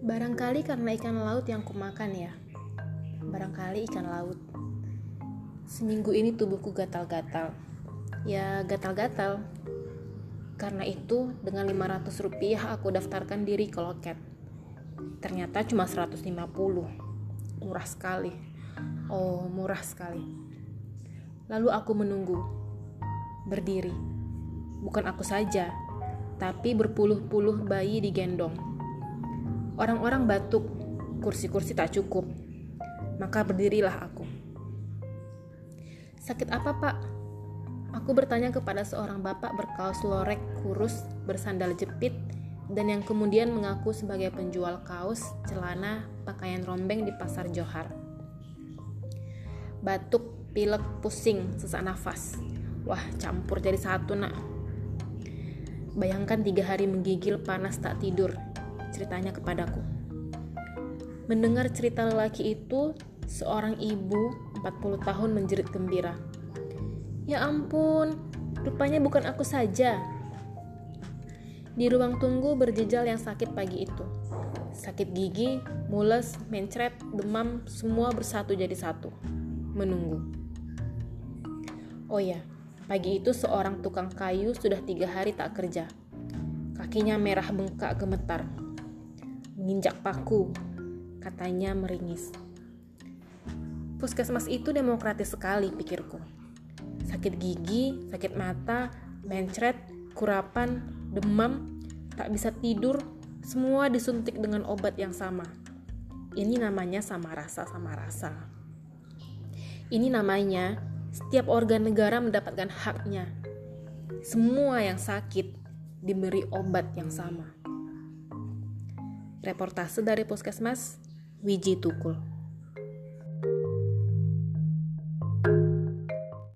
Barangkali karena ikan laut yang kumakan ya. Barangkali ikan laut. Seminggu ini tubuhku gatal-gatal. Ya, gatal-gatal. Karena itu, dengan 500 rupiah aku daftarkan diri ke loket. Ternyata cuma 150. Murah sekali. Oh, murah sekali. Lalu aku menunggu. Berdiri. Bukan aku saja, tapi berpuluh-puluh bayi digendong. Orang-orang batuk, kursi-kursi tak cukup. Maka berdirilah aku. Sakit apa, Pak? Aku bertanya kepada seorang bapak berkaos lorek kurus, bersandal jepit, dan yang kemudian mengaku sebagai penjual kaos, celana, pakaian rombeng di pasar Johar. Batuk, pilek, pusing, sesak nafas. Wah, campur jadi satu, nak. Bayangkan tiga hari menggigil panas tak tidur, ceritanya kepadaku. Mendengar cerita lelaki itu, seorang ibu 40 tahun menjerit gembira. Ya ampun, rupanya bukan aku saja. Di ruang tunggu berjejal yang sakit pagi itu. Sakit gigi, mules, mencret, demam, semua bersatu jadi satu. Menunggu. Oh ya, Pagi itu seorang tukang kayu sudah tiga hari tak kerja. Kakinya merah bengkak gemetar. Menginjak paku, katanya meringis. Puskesmas itu demokratis sekali, pikirku. Sakit gigi, sakit mata, mencret, kurapan, demam, tak bisa tidur, semua disuntik dengan obat yang sama. Ini namanya sama rasa sama rasa. Ini namanya setiap organ negara mendapatkan haknya. Semua yang sakit diberi obat yang sama. Reportase dari Puskesmas, Wiji Tukul.